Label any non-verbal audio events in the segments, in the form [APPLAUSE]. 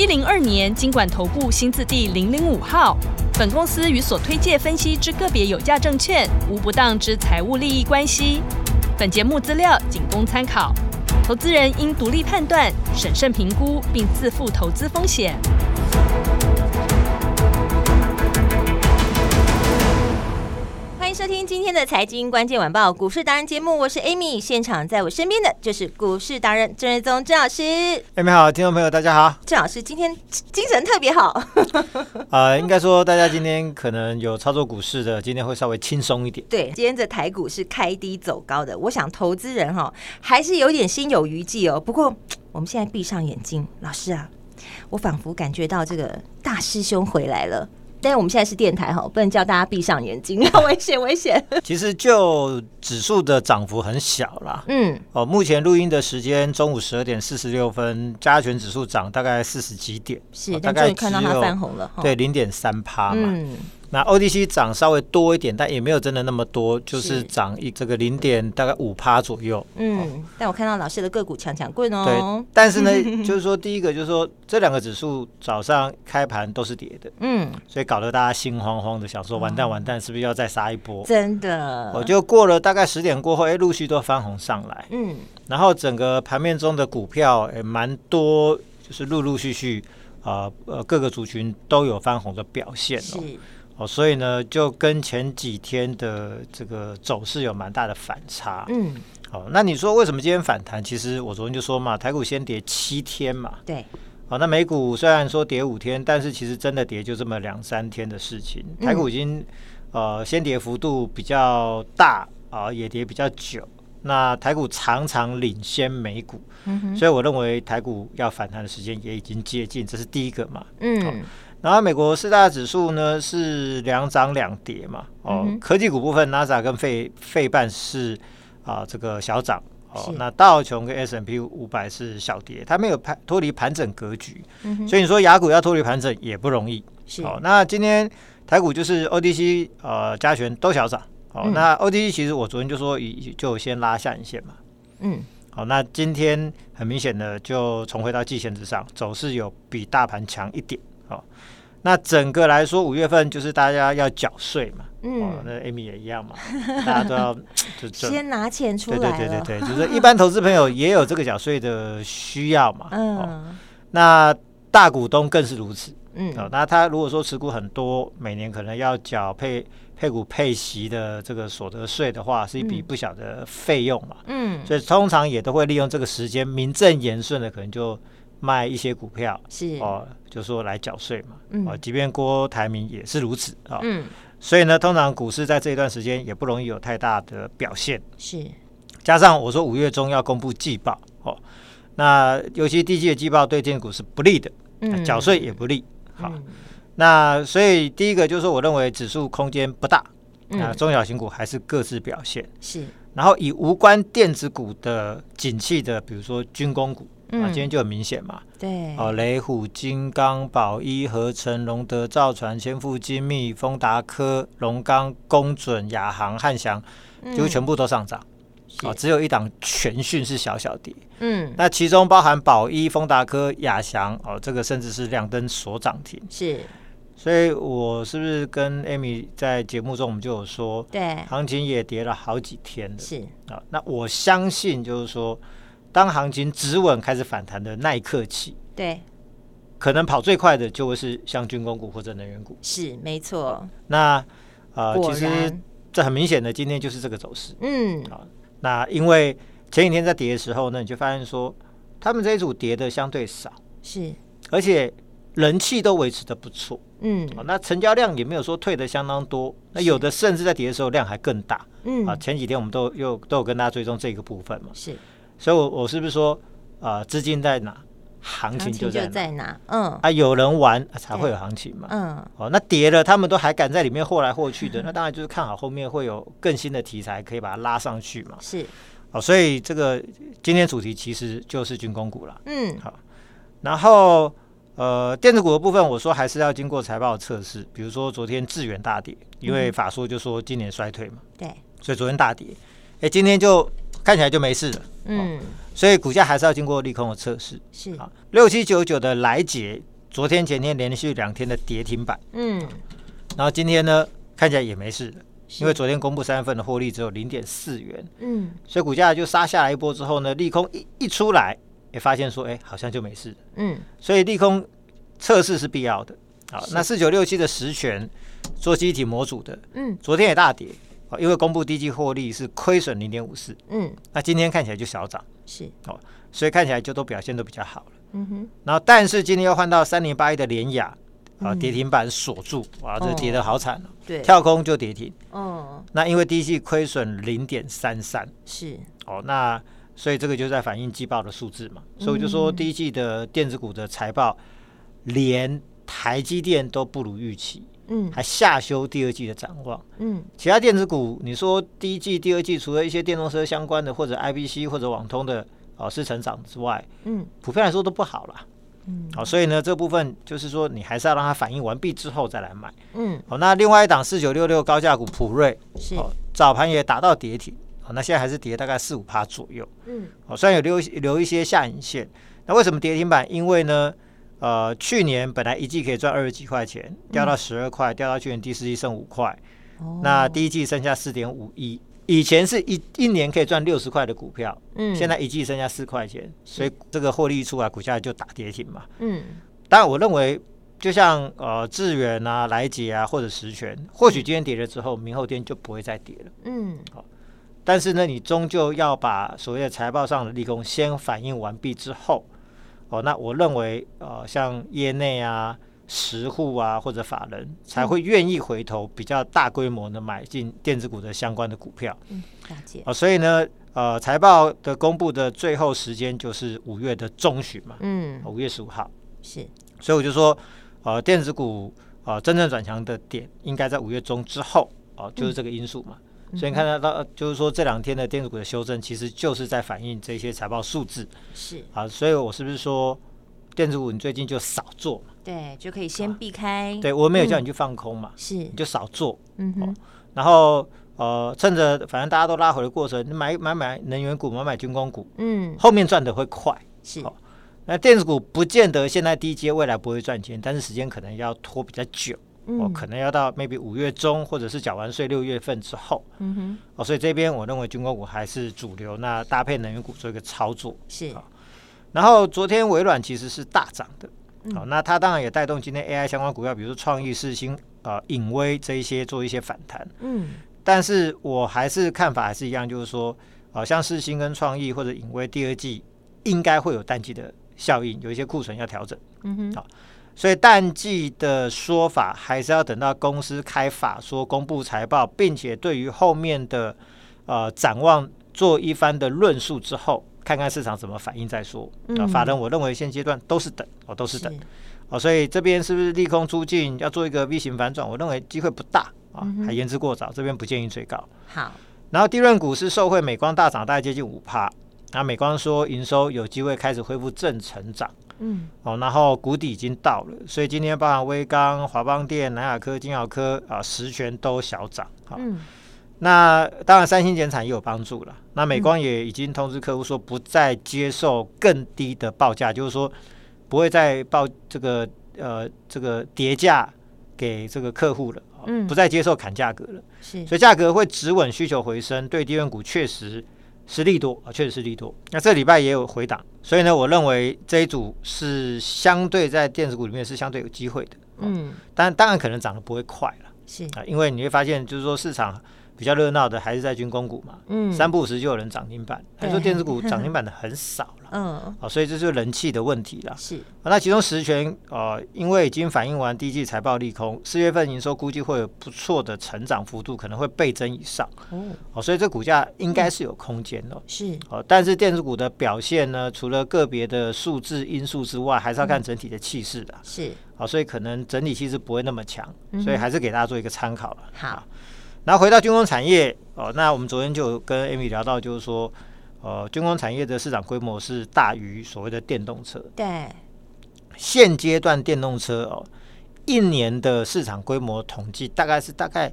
一零二年经管投顾新字第零零五号。本公司与所推介分析之个别有价证券无不当之财务利益关系。本节目资料仅供参考，投资人应独立判断、审慎评估，并自负投资风险。的财经关键晚报股市达人节目，我是 Amy，现场在我身边的就是股市达人郑瑞宗郑老师。Amy 好，听众朋友大家好，郑老师今天精神特别好。[LAUGHS] 呃，应该说大家今天可能有操作股市的，今天会稍微轻松一点。对，今天的台股是开低走高的，我想投资人哈还是有点心有余悸哦。不过我们现在闭上眼睛，老师啊，我仿佛感觉到这个大师兄回来了。但是我们现在是电台哈，不能叫大家闭上眼睛，危险危险。[LAUGHS] 其实就指数的涨幅很小啦，嗯，哦，目前录音的时间中午十二点四十六分，加权指数涨大概四十几点，是，大概看到它翻红了，对，零点三趴嘛。嗯那 ODC 涨稍微多一点，但也没有真的那么多，就是涨一这个零点大概五趴左右。嗯，哦、但我看到老师的个股强强滚哦。对，但是呢，[LAUGHS] 就是说第一个就是说这两个指数早上开盘都是跌的，嗯，所以搞得大家心慌慌的，想说完蛋完蛋，是不是要再杀一波？真的，我就过了大概十点过后，哎，陆续都翻红上来，嗯，然后整个盘面中的股票也蛮多，就是陆陆续续啊呃各个族群都有翻红的表现哦。哦，所以呢，就跟前几天的这个走势有蛮大的反差。嗯，好，那你说为什么今天反弹？其实我昨天就说嘛，台股先跌七天嘛。对。好，那美股虽然说跌五天，但是其实真的跌就这么两三天的事情。台股已经呃先跌幅度比较大啊，也跌比较久。那台股常常领先美股，所以我认为台股要反弹的时间也已经接近，这是第一个嘛。嗯。然后美国四大指数呢是两涨两跌嘛，哦，嗯、科技股部分 NASA 跟费费半是啊这个小涨，哦，是。那道琼跟 S M P 五百是小跌，它没有盘脱离盘整格局，嗯、所以你说雅股要脱离盘整也不容易，好哦。那今天台股就是 O D C 呃加权都小涨，哦，嗯、那 O D C 其实我昨天就说已就先拉下影线嘛，嗯，好，那今天很明显的就重回到季线之上，走势有比大盘强一点。哦，那整个来说，五月份就是大家要缴税嘛，嗯，哦，那 Amy 也一样嘛，[LAUGHS] 大家都要 [TSK] 就就先拿钱出来，对对对对对，[LAUGHS] 就是一般投资朋友也有这个缴税的需要嘛，嗯，哦，那大股东更是如此，嗯，哦，那他如果说持股很多，每年可能要缴配配股配息的这个所得税的话，是一笔不小的费用嘛，嗯，所以通常也都会利用这个时间，名正言顺的可能就。卖一些股票是。哦，就说来缴税嘛，嗯、哦，即便郭台铭也是如此啊，哦、嗯，所以呢，通常股市在这一段时间也不容易有太大的表现，是，加上我说五月中要公布季报哦，那尤其第一季的季报对电股是不利的，嗯，缴税也不利，好，嗯、那所以第一个就是说，我认为指数空间不大，那、嗯、中小型股还是各自表现。是，然后以无关电子股的景气的，比如说军工股。啊，今天就很明显嘛。对，哦，雷虎、金刚、宝一、合成、龙德、造船、千富精密、丰达科、龙钢、工准、亚航、汉翔，几乎全部都上涨。哦，只有一档全讯是小小跌。嗯，那其中包含宝一、丰达科、亚翔，哦，这个甚至是亮灯所涨停。是，所以我是不是跟 Amy 在节目中我们就有说，对，行情也跌了好几天了。是啊，那我相信就是说。当行情止稳开始反弹的那一刻起，对，可能跑最快的就会是像军工股或者能源股，是没错。那呃，其实这很明显的，今天就是这个走势。嗯，啊，那因为前几天在跌的时候呢，你就发现说，他们这一组跌的相对少，是，而且人气都维持的不错。嗯，那成交量也没有说退的相当多，那有的甚至在跌的时候量还更大。嗯，啊，前几天我们都又都有跟大家追踪这个部分嘛，是。所以，我我是不是说，啊、呃，资金在哪？行情就在在哪？嗯啊，有人玩才会有行情嘛。嗯，哦，那跌了，他们都还敢在里面霍来霍去的，[LAUGHS] 那当然就是看好后面会有更新的题材可以把它拉上去嘛。是，哦，所以这个今天主题其实就是军工股了。嗯，好，然后呃，电子股的部分，我说还是要经过财报的测试，比如说昨天智远大跌，因为法说就说今年衰退嘛。对，所以昨天大跌，哎，今天就看起来就没事了。嗯。所以股价还是要经过利空的测试。是啊，六七九九的来捷，昨天前天连续两天的跌停板。嗯，然后今天呢，看起来也没事了，因为昨天公布三月份的获利只有零点四元。嗯，所以股价就杀下来一波之后呢，利空一一出来，也发现说，哎，好像就没事。嗯，所以利空测试是必要的。好，那四九六七的实权做记忆体模组的，嗯，昨天也大跌。因为公布第一季获利是亏损零点五四，嗯，那今天看起来就小涨，是。哦，所以看起来就都表现都比较好了，嗯哼，然后但是今天又换到三零八一的联雅，啊，跌停板锁住，哇，这跌得好惨哦，对，跳空就跌停，哦，那因为第一季亏损零点三三，是，哦，那所以这个就在反映季报的数字嘛，所以我就说第一季的电子股的财报，连台积电都不如预期。嗯，还下修第二季的展望。嗯，其他电子股，你说第一季、第二季，除了一些电动车相关的或者 IBC 或者网通的哦是成长之外，嗯，普遍来说都不好了。嗯，好，所以呢，这部分就是说，你还是要让它反应完毕之后再来买。嗯，好，那另外一档四九六六高价股普瑞是，早盘也达到跌停，好，那现在还是跌大概四五趴左右。嗯，好，虽然有留留一些下影线，那为什么跌停板？因为呢？呃，去年本来一季可以赚二十几块钱，掉到十二块，掉到去年第四季剩五块，哦，那第一季剩下四点五亿。以前是一一年可以赚六十块的股票，嗯，现在一季剩下四块钱，所以这个获利一出来，股价就打跌停嘛。嗯，当然我认为，就像呃智远啊、来捷啊或者实权，或许今天跌了之后，明后天就不会再跌了。嗯，好，但是呢，你终究要把所谓的财报上的利空先反映完毕之后。哦，那我认为，呃，像业内啊、实户啊或者法人才会愿意回头比较大规模的买进电子股的相关的股票。嗯，了解。哦，所以呢，呃，财报的公布的最后时间就是五月的中旬嘛。嗯，五月十五号。是。所以我就说，呃，电子股呃真正转强的点应该在五月中之后。哦、呃，就是这个因素嘛。嗯所以你看得到，就是说这两天的电子股的修正，其实就是在反映这些财报数字。是啊，所以我是不是说电子股你最近就少做嘛？对，就可以先避开。啊、对我没有叫你去放空嘛，是你就少做。嗯哼。然后呃，趁着反正大家都拉回的过程，你买买买能源股，买买军工股，嗯，后面赚的会快。是。那电子股不见得现在低阶，未来不会赚钱，但是时间可能要拖比较久。哦，可能要到 maybe 五月中，或者是缴完税六月份之后，嗯哼，哦，所以这边我认为军工股还是主流，那搭配能源股做一个操作是。然后昨天微软其实是大涨的，好、嗯，那它当然也带动今天 AI 相关股票，比如说创意、世星、呃、影威这一些做一些反弹，嗯，但是我还是看法还是一样，就是说，好、呃、像世星跟创意或者影威第二季应该会有淡季的效应，有一些库存要调整，嗯哼，好。所以淡季的说法还是要等到公司开法说公布财报，并且对于后面的呃展望做一番的论述之后，看看市场怎么反应再说。啊、嗯，法人我认为现阶段都是等，哦，都是等。是哦，所以这边是不是利空出尽要做一个 V 型反转？我认为机会不大啊，还言之过早。这边不建议追高。好，然后低润股是受惠美光大涨，大概接近五趴。那美光说营收有机会开始恢复正成长。嗯，哦，然后谷底已经到了，所以今天包含威刚、华邦电、南亚科、金豪科啊，十全都小涨。好、哦，嗯，那当然三星减产也有帮助了。那美光也已经通知客户说，不再接受更低的报价，嗯、就是说不会再报这个呃这个叠价给这个客户了。嗯，不再接受砍价格了。是，所以价格会止稳，需求回升，对低润股确实。是利多啊，确实是利多。那这礼拜也有回档，所以呢，我认为这一组是相对在电子股里面是相对有机会的。嗯，但当然可能涨得不会快了。是啊，因为你会发现，就是说市场比较热闹的还是在军工股嘛，嗯，三不五时就有人涨停板，还说电子股 [LAUGHS] 涨停板的很少了，嗯，哦，所以这就是人气的问题了。是，那其中十銓呃，因为已经反映完第一季财报利空，四月份营收估计会有不错的成长幅度，可能会倍增以上，哦，所以这股价应该是有空间的。是，哦，但是电子股的表现呢，除了个别的数字因素之外，还是要看整体的气势的。是，哦，所以可能整体气势不会那么强，所以还是给大家做一个参考了。好。然后回到军工产业哦，那我们昨天就跟 Amy 聊到，就是说，呃，军工产业的市场规模是大于所谓的电动车。对，现阶段电动车哦，一年的市场规模统计大概是大概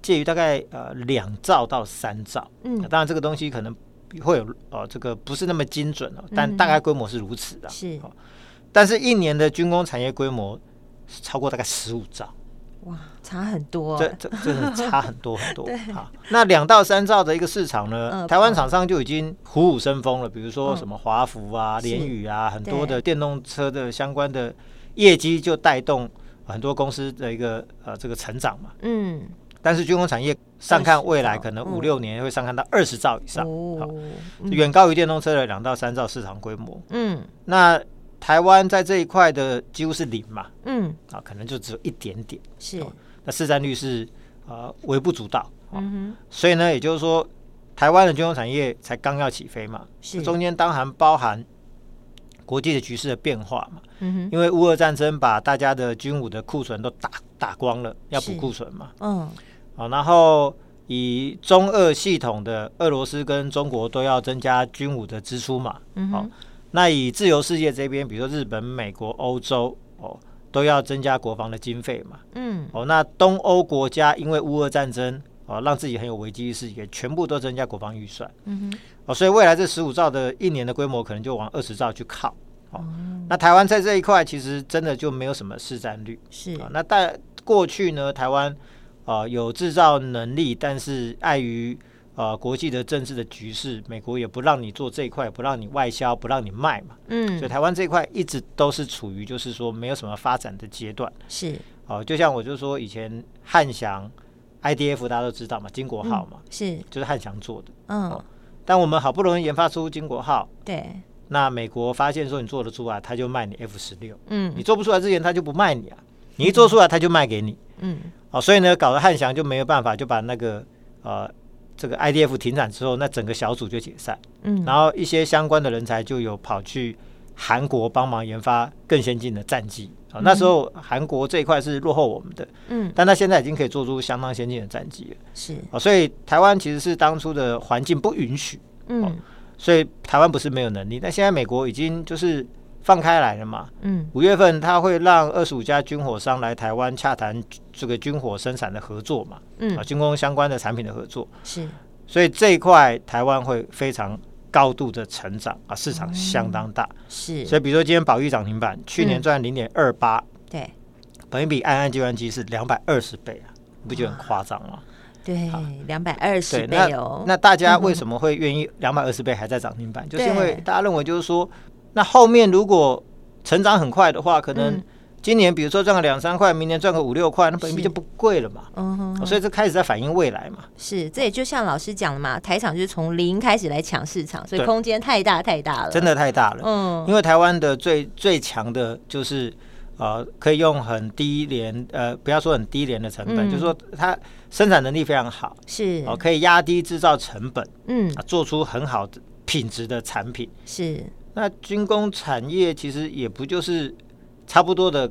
介于大概呃两兆到三兆。嗯，当然这个东西可能会有哦、呃，这个不是那么精准哦，但大概规模是如此的。是、哦，但是一年的军工产业规模是超过大概十五兆。哇，差很多，这这真的差很多很多。[LAUGHS] 好，那两到三兆的一个市场呢，呃、台湾厂商就已经虎虎生风了。比如说什么华孚啊、联宇、嗯、啊，很多的电动车的相关的业绩就带动很多公司的一个呃这个成长嘛。嗯。但是军工产业上看未来可能五六年会上看到二十兆以上，嗯、好，远高于电动车的两到三兆市场规模。嗯。那。台湾在这一块的几乎是零嘛，嗯，啊，可能就只有一点点，是，那市占率是呃微不足道，嗯哼，所以呢，也就是说，台湾的军工产业才刚要起飞嘛，是，中间当然包含国际的局势的变化嘛，嗯哼，因为乌俄战争把大家的军武的库存都打打光了，要补库存嘛，嗯，啊，然后以中俄系统的俄罗斯跟中国都要增加军武的支出嘛，嗯好。那以自由世界这边，比如说日本、美国、欧洲哦，都要增加国防的经费嘛。嗯。哦，那东欧国家因为乌俄战争哦，让自己很有危机意识，也全部都增加国防预算。嗯哼。哦，所以未来这十五兆的一年的规模，可能就往二十兆去靠。哦。嗯、那台湾在这一块其实真的就没有什么市占率。是。哦、那但过去呢，台湾啊、呃、有制造能力，但是碍于呃，国际的政治的局势，美国也不让你做这一块，不让你外销，不让你卖嘛。嗯，所以台湾这一块一直都是处于就是说没有什么发展的阶段。是，哦、呃，就像我就说以前汉翔 IDF 大家都知道嘛，金国号嘛，嗯、是，就是汉翔做的。嗯、哦，但我们好不容易研发出金国号，对，那美国发现说你做得出来，他就卖你 F 十六。嗯，你做不出来之前，他就不卖你啊。你一做出来，他就卖给你。嗯，哦、呃，所以呢，搞得汉翔就没有办法，就把那个呃。这个 IDF 停产之后，那整个小组就解散，嗯，然后一些相关的人才就有跑去韩国帮忙研发更先进的战机，啊，那时候韩国这一块是落后我们的，嗯，但他现在已经可以做出相当先进的战机了，是。啊，所以台湾其实是当初的环境不允许，嗯，所以台湾不是没有能力，但现在美国已经就是。放开来了嘛？嗯，五月份他会让二十五家军火商来台湾洽谈这个军火生产的合作嘛？嗯，啊，军工相关的产品的合作是，所以这一块台湾会非常高度的成长啊，市场相当大。嗯、是，所以比如说今天宝玉涨停板，去年赚零点二八，对，本益比安安计算机是两百二十倍啊，你不觉得很夸张吗？对，两百二十倍哦。那，那大家为什么会愿意两百二十倍还在涨停板？嗯、就是因为大家认为就是说。那后面如果成长很快的话，可能今年比如说赚个两三块，明年赚个五六块，那本币就不贵了嘛。嗯哼，所以这开始在反映未来嘛。是，这也就像老师讲的嘛，台场就是从零开始来抢市场，所以空间太大太大了，真的太大了。嗯，因为台湾的最最强的就是呃，可以用很低廉呃，不要说很低廉的成本，就是说它生产能力非常好，是。哦，可以压低制造成本，嗯，做出很好的品质的产品，是。那军工产业其实也不就是差不多的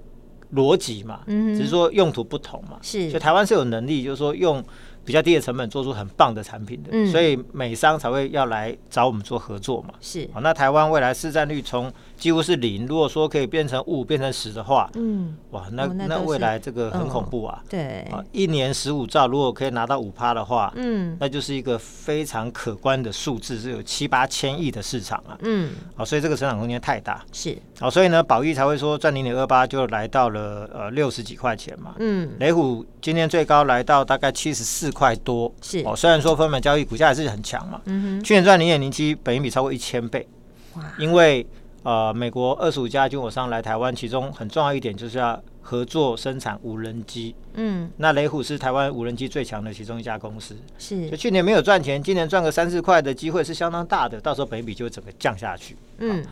逻辑嘛，嗯，只是说用途不同嘛，是，所以台湾是有能力，就是说用。比较低的成本做出很棒的产品的，嗯、所以美商才会要来找我们做合作嘛。是，好，那台湾未来市占率从几乎是零，如果说可以变成五，变成十的话，嗯，哇，那、哦、那，那未来这个很恐怖啊。嗯、对，啊，一年十五兆，如果可以拿到五趴的话，嗯，那就是一个非常可观的数字，是有七八千亿的市场啊。嗯，好，所以这个成长空间太大。是，好，所以呢，宝益才会说赚零点二八就来到了呃六十几块钱嘛。嗯，雷虎今天最高来到大概七十四。块多是哦，虽然说分盘交易股价还是很强嘛，嗯哼，去年赚零点零七，本益比超过一千倍，哇，因为呃，美国二十五家军火商来台湾，其中很重要一点就是要合作生产无人机。嗯，那雷虎是台湾无人机最强的其中一家公司。是，就去年没有赚钱，今年赚个三四块的机会是相当大的。到时候本益比就会整个降下去。嗯，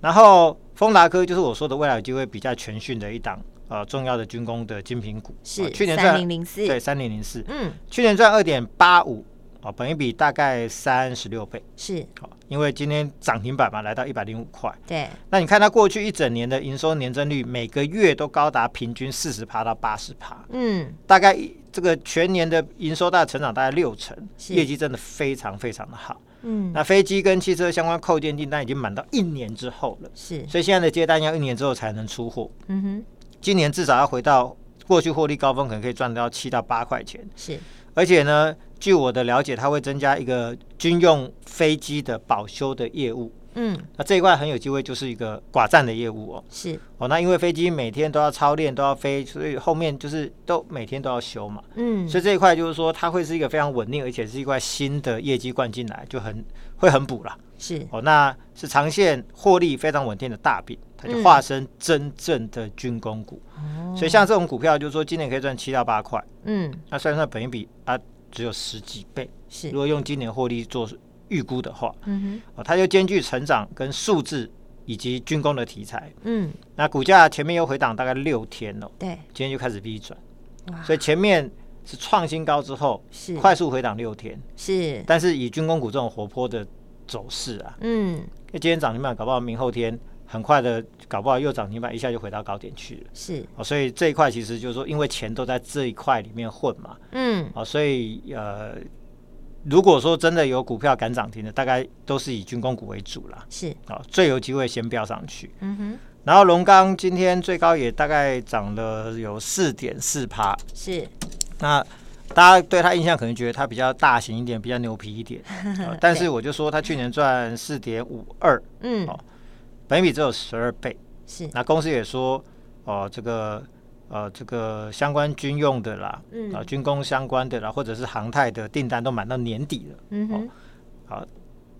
然后丰达科就是我说的未来有机会比较全讯的一档呃重要的军工的精品股。是，去年赚三零零四，对，三零零四。嗯，去年赚二点八五。哦，本一比大概三十六倍，是好，因为今天涨停板嘛，来到一百零五块。对，那你看它过去一整年的营收年增率，每个月都高达平均四十趴到八十趴。嗯，大概这个全年的营收大概成长大概六成，业绩真的非常非常的好。嗯，那飞机跟汽车相关扣件订单已经满到一年之后了，是，所以现在的接单要一年之后才能出货。嗯哼，今年至少要回到过去获利高峰，可能可以赚到七到八块钱。是，而且呢。据我的了解，它会增加一个军用飞机的保修的业务。嗯，那这一块很有机会就是一个寡占的业务哦。是哦，那因为飞机每天都要操练，都要飞，所以后面就是都每天都要修嘛。嗯，所以这一块就是说，它会是一个非常稳定，而且是一块新的业绩灌进来，就很会很补了。是哦，那是长线获利非常稳定的大饼，它就化身真正的军工股。嗯、所以像这种股票，就是说今年可以赚七到八块。嗯，那算算本益比啊。只有十几倍，是如果用今年获利做预估的话，嗯哼，哦，它就兼具成长跟数字以及军工的题材，嗯，那股价前面又回档大概六天了，对，今天就开始 V 转，哇，所以前面是创新高之后是快速回档六天，是，但是以军工股这种活泼的走势啊，嗯，因为今天涨停板，搞不好明后天。很快的，搞不好又涨停板，一下就回到高点去了。是，哦，所以这一块其实就是说，因为钱都在这一块里面混嘛。嗯。哦，所以呃，如果说真的有股票敢涨停的，大概都是以军工股为主啦。是。哦，最有机会先飙上去。嗯哼。然后龙钢今天最高也大概涨了有四点四趴。是。那大家对他印象可能觉得他比较大型一点，比较牛皮一点。[LAUGHS] 哦、但是我就说，他去年赚四点五二。嗯。哦。本益比只有十二倍，是。那公司也说，哦，这个，呃，这个相关军用的啦，嗯，啊，军工相关的啦，或者是航太的订单都满到年底了，嗯哼，好，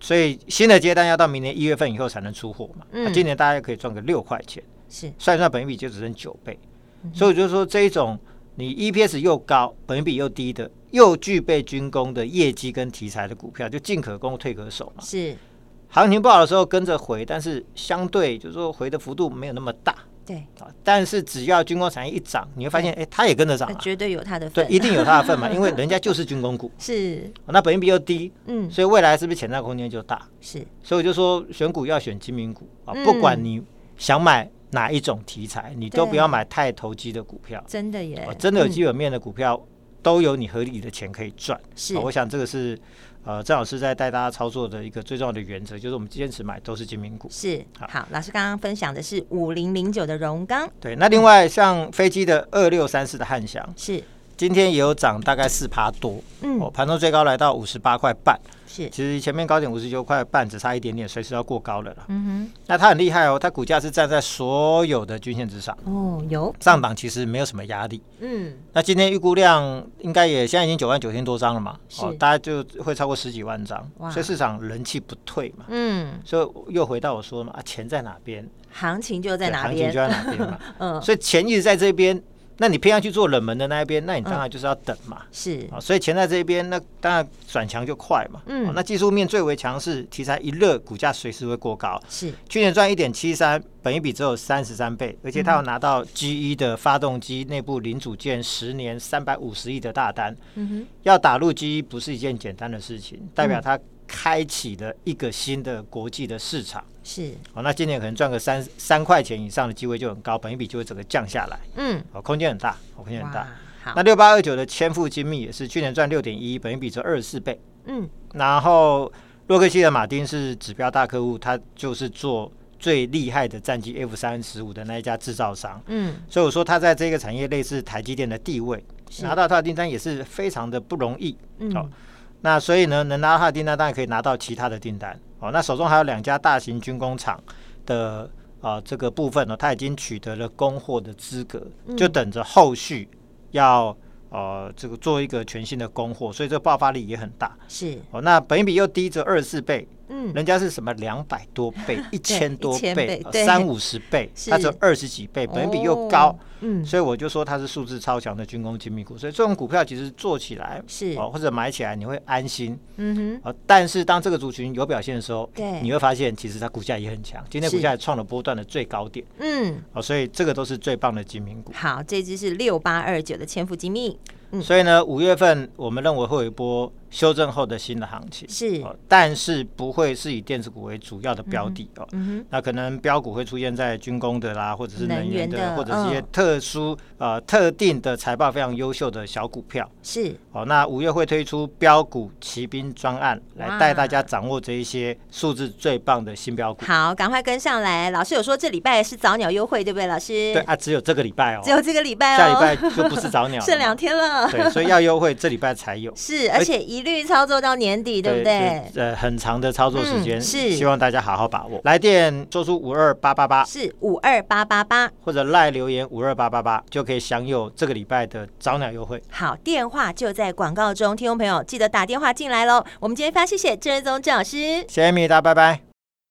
所以新的接单要到明年一月份以后才能出货嘛，嗯，啊、今年大家可以赚个六块钱，是，算一算本益比就只剩九倍，嗯、所以就是说这一种你 EPS 又高，本益比又低的，又具备军工的业绩跟题材的股票，就进可攻退可守嘛，是。行情不好的时候跟着回，但是相对就是说回的幅度没有那么大。对啊，但是只要军工产业一涨，你会发现，哎，它也跟着涨，绝对有它的份，对，一定有它的份嘛，[LAUGHS] 因为人家就是军工股。是，那本益比又低，嗯，所以未来是不是潜在空间就大？是，所以我就说选股要选精明股啊，不管你想买哪一种题材，你都不要买太投机的股票。真的耶，真的有基本面的股票都有你合理的钱可以赚。是，我想这个是。呃，郑老师在带大家操作的一个最重要的原则，就是我们坚持买都是精品股。是，好，好，老师刚刚分享的是五零零九的荣钢。对，那另外像飞机的二六三四的汉翔，是，今天也有涨大概四趴多，嗯，哦，盘中最高来到五十八块半。是，其实前面高点五十九块半，只差一点点，随时要过高了啦。嗯哼，那它很厉害哦，它股价是站在所有的均线之上。哦，有上档其实没有什么压力。嗯，那今天预估量应该也现在已经九万九千多张了嘛，哦，大概就会超过十几万张，所以市场人气不退嘛。嗯，所以又回到我说嘛，啊，钱在哪边，行情就在哪边，行情就在哪边嘛。[LAUGHS] 嗯，所以钱一直在这边。那你偏要去做冷门的那一边，那你当然就是要等嘛。嗯、是啊，所以钱在这一边，那当然转强就快嘛。嗯，那技术面最为强势，题材一热，股价随时会过高。是，去年赚一点七三，本一比只有三十三倍，而且他要拿到 GE 的发动机内部零组件十年三百五十亿的大单。嗯哼，要打入 GE 不是一件简单的事情，代表他。开启了一个新的国际的市场，是。哦，那今年可能赚个三三块钱以上的机会就很高，本一比就会整个降下来，嗯，哦，空间很大，哦，空间很大。好，那六八二九的千富精密也是去年赚六点一，本一比只有二十四倍，嗯，然后洛克希的马丁是指标大客户，他就是做最厉害的战机 F 三十五的那一家制造商，嗯，所以我说他在这个产业类似台积电的地位，拿到他的订单也是非常的不容易，嗯。哦那所以呢，能拿到他的订单，当然可以拿到其他的订单。哦，那手中还有两家大型军工厂的啊、呃、这个部分呢、哦，他已经取得了供货的资格，就等着后续要呃这个做一个全新的供货，所以这个爆发力也很大。是哦，那本益比又低着二十四倍，嗯，人家是什么两百多倍、[LAUGHS] 一千多倍、三五十倍，它只有二十几倍，本比又高，嗯，所以我就说它是数字超强的军工精密股。所以这种股票其实做起来是。哦，或者买起来你会安心，嗯哼。但是当这个族群有表现的时候，对，你会发现其实它股价也很强，今天股价也创了波段的最高点，嗯，哦，所以这个都是最棒的精密股。好，这只是六八二九的千富精密。嗯、所以呢，五月份我们认为会有一波修正后的新的行情，是，但是不会是以电子股为主要的标的哦。嗯、那可能标股会出现在军工的啦，或者是能源的，源的或者是一些特殊、嗯、呃特定的财报非常优秀的小股票。是，哦，那五月会推出标股骑兵专案，来带大家掌握这一些数字最棒的新标股。好，赶快跟上来。老师有说这礼拜是早鸟优惠，对不对？老师？对啊，只有这个礼拜哦，只有这个礼拜哦，下礼拜就不是早鸟，[LAUGHS] 剩两天了。对，所以要优惠，这礼拜才有。是，而且一律操作到年底，对不对？呃，很长的操作时间，是，希望大家好好把握。来电说出五二八八八，是五二八八八，或者赖留言五二八八八，就可以享有这个礼拜的早鸟优惠。好，电话就在广告中，听众朋友记得打电话进来喽。我们今天非常谢谢郑瑞宗郑老师，谢谢米达，拜拜。